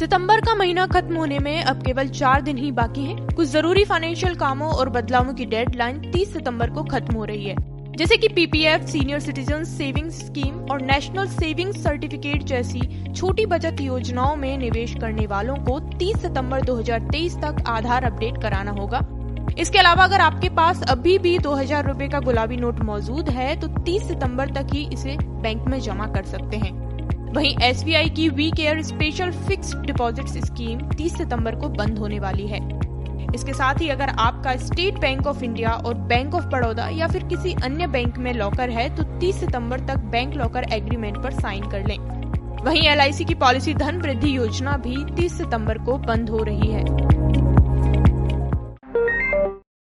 सितंबर का महीना खत्म होने में अब केवल चार दिन ही बाकी हैं। कुछ ज़रूरी फाइनेंशियल कामों और बदलावों की डेडलाइन 30 सितंबर को खत्म हो रही है। जैसे कि PPF senior citizen savings scheme और नेशनल सेविंग्स सर्टिफिकेट जैसी छोटी बचत योजनाओं में निवेश करने वालों को 30 सितंबर 2023 तक आधार अपडेट कराना होगा। इसके अलावा अगर आपके पास अभी भी दो हज़ार रूपए का गुलाबी नोट मौजूद है तो 30 सितंबर तक ही इसे बैंक में जमा कर सकते हैं। वहीं एस की we care special fix deposit scheme 30 सितंबर को बंद होने वाली है। इसके साथ ही अगर आपका स्टेट बैंक ऑफ़ इंडिया और बैंक ऑफ़ बड़ौदा या फिर किसी अन्य बैंक में लॉकर है तो 30 सितंबर तक बैंक लॉकर एग्रीमेंट पर साइन कर लें। वहीं एलआईसी की पॉलिसी धन वृद्धि योजना भी 30 सितंबर को बंद हो रही है।